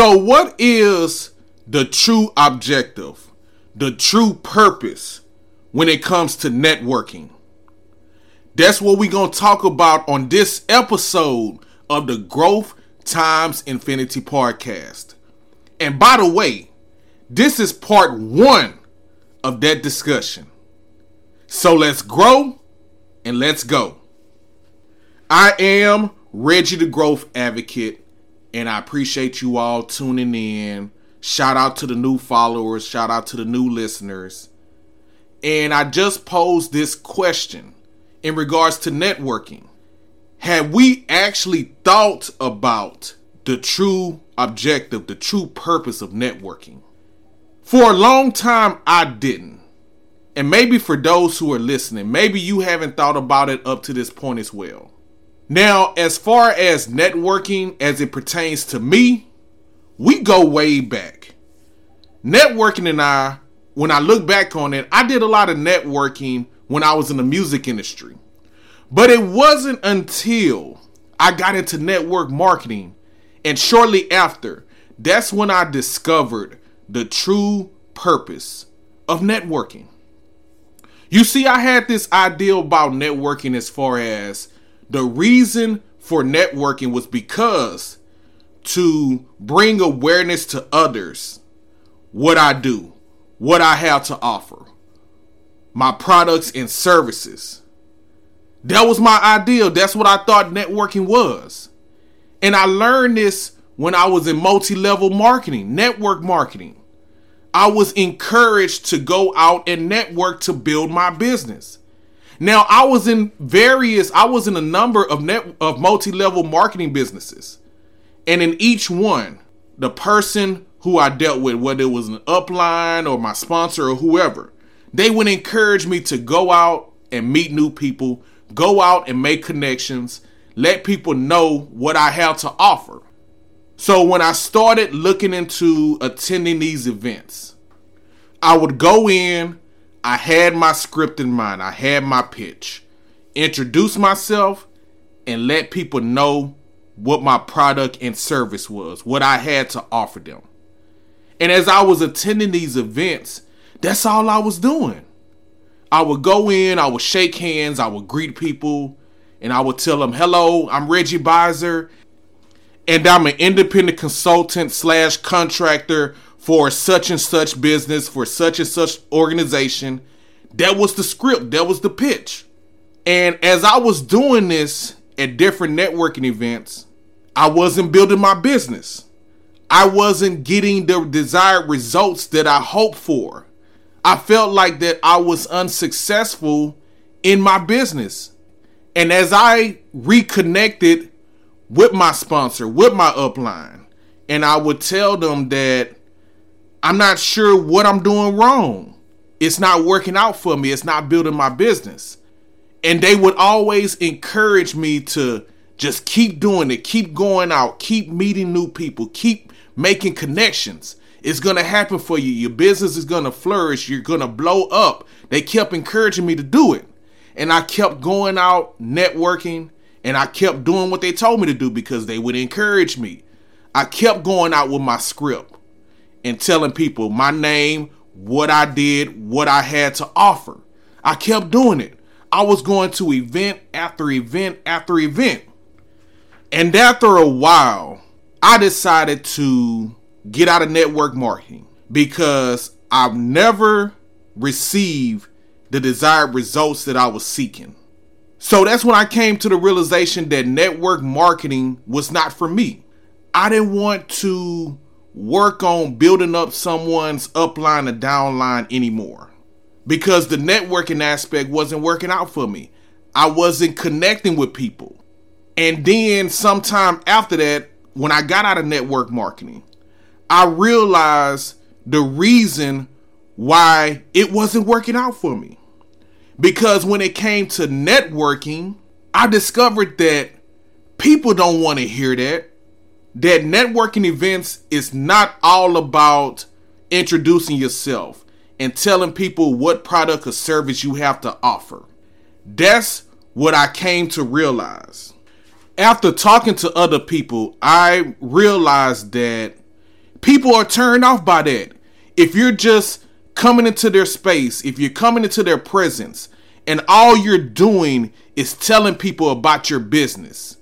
So, what is the true objective, the true purpose when it comes to networking? That's what we're going to talk about on this episode of the Growth Times Infinity podcast. And by the way, this is part one of that discussion. So let's grow and let's go. I am Reggie the Growth Advocate, and I appreciate you all tuning in. Shout out to the new followers, shout out to the new listeners. And I just posed this question in regards to networking. Have we actually thought about the true objective, the true purpose of networking? For a long time, I didn't. And maybe for those who are listening, maybe you haven't thought about it up to this point as well. Now, as far as networking as it pertains to me, we go way back. Networking and I, when I look back on it, I did a lot of networking when I was in the music industry. But it wasn't until I got into network marketing and shortly after, that's when I discovered the true purpose of networking. You see, I had this idea about networking as far as the reason for networking was because to bring awareness to others what I do, what I have to offer, my products and services. That was my ideal. That's what I thought networking was. And I learned this when I was in multi level marketing, network marketing. I was encouraged to go out and network to build my business. Now, I was in various, I was in a number of net of multi-level marketing businesses. And in each one, the person who I dealt with, whether it was an upline or my sponsor or whoever, they would encourage me to go out and meet new people, go out and make connections, let people know what I have to offer. So when I started looking into attending these events, I would go in, I had my script in mind, I had my pitch, introduce myself, and let people know what my product and service was, what I had to offer them. And as I was attending these events, that's all I was doing. I would go in, I would shake hands, I would greet people, and I would tell them, hello, I'm Reggie Bisor, and I'm an independent consultant slash contractor for such and such business, for such and such organization. That was the script, that was the pitch. And as I was doing this at different networking events, I wasn't building my business. I wasn't getting the desired results that I hoped for. I felt like that I was unsuccessful in my business. And as I reconnected with my sponsor, with my upline, and I would tell them that I'm not sure what I'm doing wrong. It's not working out for me. It's not building my business. And they would always encourage me to just keep doing it, keep going out, keep meeting new people, keep making connections. It's going to happen for you. Your business is going to flourish. You're going to blow up. They kept encouraging me to do it. And I kept going out networking and I kept doing what they told me to do because they would encourage me. I kept going out with my script and telling people my name, what I did, what I had to offer. I kept doing it. I was going to event after event after event. And after a while, I decided to get out of network marketing because I've never received the desired results that I was seeking. So that's when I came to the realization that network marketing was not for me. I didn't want to work on building up someone's upline or downline anymore because the networking aspect wasn't working out for me. I wasn't connecting with people. And then sometime after that, when I got out of network marketing, I realized the reason why it wasn't working out for me. Because when it came to networking, I discovered that people don't want to hear that that networking events is not all about introducing yourself and telling people what product or service you have to offer. That's what I came to realize. After talking to other people, I realized that People are turned off by that. If you're just coming into their space, if you're coming into their presence, and all you're doing is telling people about your business,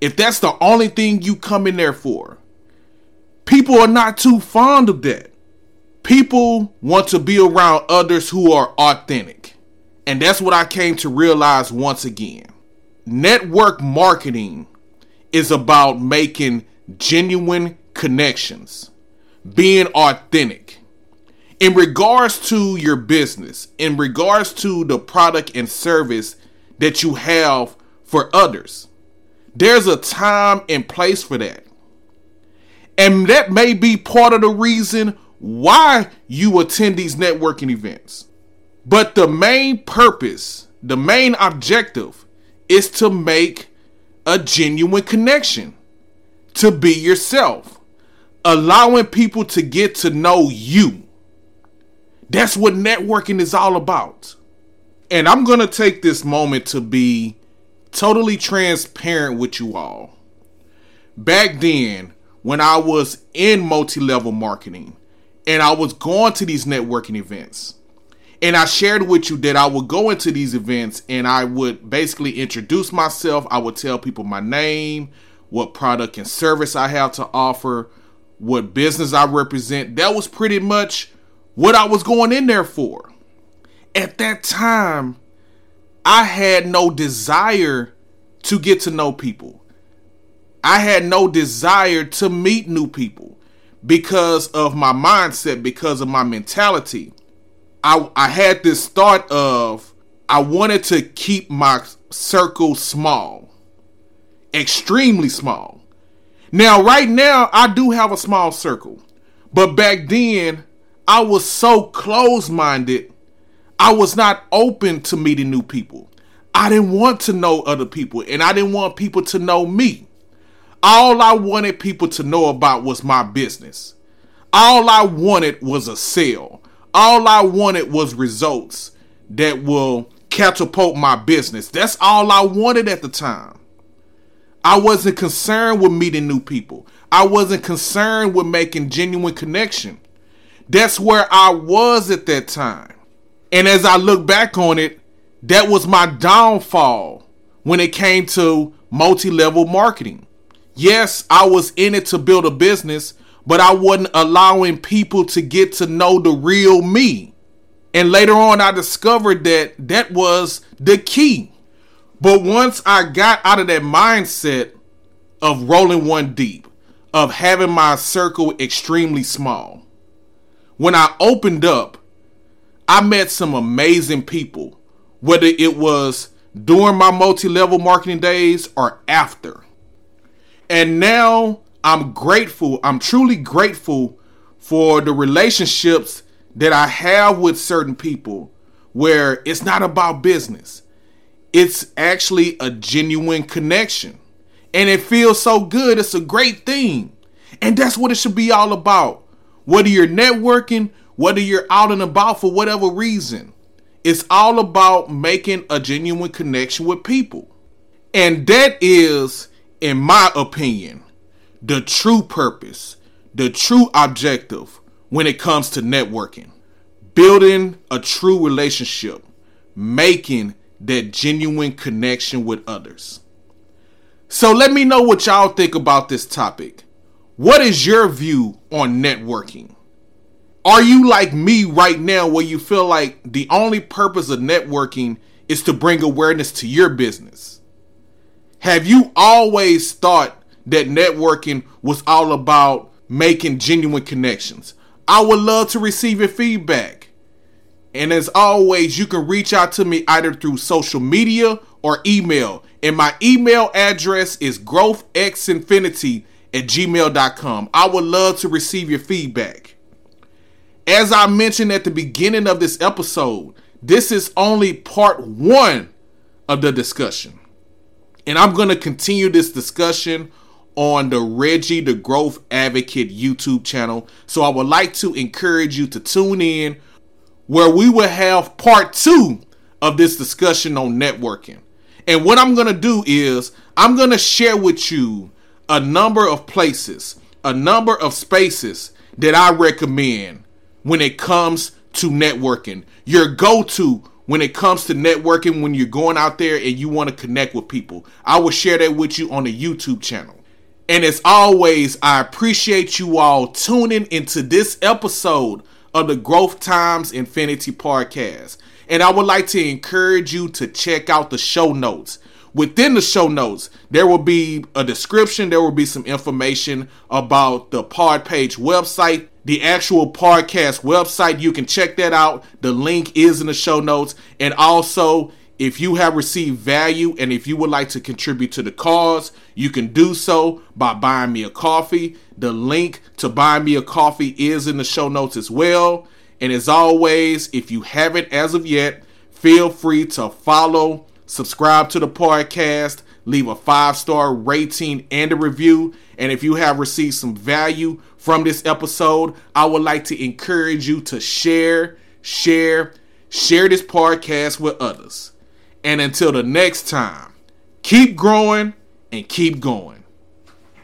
if that's the only thing you come in there for, people are not too fond of that. People want to be around others who are authentic. And that's what I came to realize once again. Network marketing is about making genuine connections, being authentic. In regards to your business, in regards to the product and service that you have for others, there's a time and place for that. And that may be part of the reason why you attend these networking events. But the main purpose, the main objective is to make a genuine connection, to be yourself, allowing people to get to know you. That's what networking is all about. And I'm going to take this moment to be totally transparent with you all. Back then, when I was in multi level marketing and I was going to these networking events, and I shared with you that I would go into these events and I would basically introduce myself. I would tell people my name, what product and service I have to offer, what business I represent. That was pretty much what I was going in there for. At that time, I had no desire to get to know people. I had no desire to meet new people because of my mindset, because of my mentality. I, I had this thought of I wanted to keep my circle small, extremely small. Now, right now, I do have a small circle, but back then, I was so close minded I was not open to meeting new people. I didn't want to know other people and I didn't want people to know me. All I wanted people to know about was my business. All I wanted was a sale. All I wanted was results that will catapult my business. That's all I wanted at the time. I wasn't concerned with meeting new people. I wasn't concerned with making genuine connection. That's where I was at that time. And as I look back on it, that was my downfall when it came to multi level marketing. Yes, I was in it to build a business, but I wasn't allowing people to get to know the real me. And later on, I discovered that that was the key. But once I got out of that mindset of rolling one deep, of having my circle extremely small, when I opened up I met some amazing people, whether it was during my multi level marketing days or after. And now I'm grateful, I'm truly grateful for the relationships that I have with certain people where it's not about business, it's actually a genuine connection. And it feels so good, it's a great thing. And that's what it should be all about. Whether you're networking, whether you're out and about for whatever reason. It's all about making a genuine connection with people. And that is, in my opinion, the true purpose, the true objective when it comes to networking. Building a true relationship, making that genuine connection with others. So let me know what y'all think about this topic. What is your view on networking? Are you like me right now where you feel like the only purpose of networking is to bring awareness to your business? Have you always thought that networking was all about making genuine connections? I would love to receive your feedback. And as always, you can reach out to me either through social media or email. And my email address is growthxinfinity at gmail.com. I would love to receive your feedback. As I mentioned at the beginning of this episode, this is only part one of the discussion. And I'm going to continue this discussion on the Reggie the Growth Advocate YouTube channel. So I would like to encourage you to tune in where we will have part two of this discussion on networking. And what I'm going to do is I'm going to share with you a number of places a number of spaces that I recommend when it comes to networking. Your go to when it comes to networking when you're going out there and you want to connect with people. I will share that with you on the YouTube channel. And as always, I appreciate you all tuning into this episode of the Growth Times Infinity podcast. And I would like to encourage you to check out the show notes. Within the show notes, there will be a description, there will be some information about the Pod Page website, the actual podcast website. You can check that out. The link is in the show notes. And also, if you have received value and if you would like to contribute to the cause, you can do so by buying me a coffee. The link to buy me a coffee is in the show notes as well. And as always, if you haven't as of yet, feel free to follow, subscribe to the podcast, leave a five star rating and a review. And if you have received some value from this episode, I would like to encourage you to share, share, share this podcast with others. And until the next time, keep growing and keep going.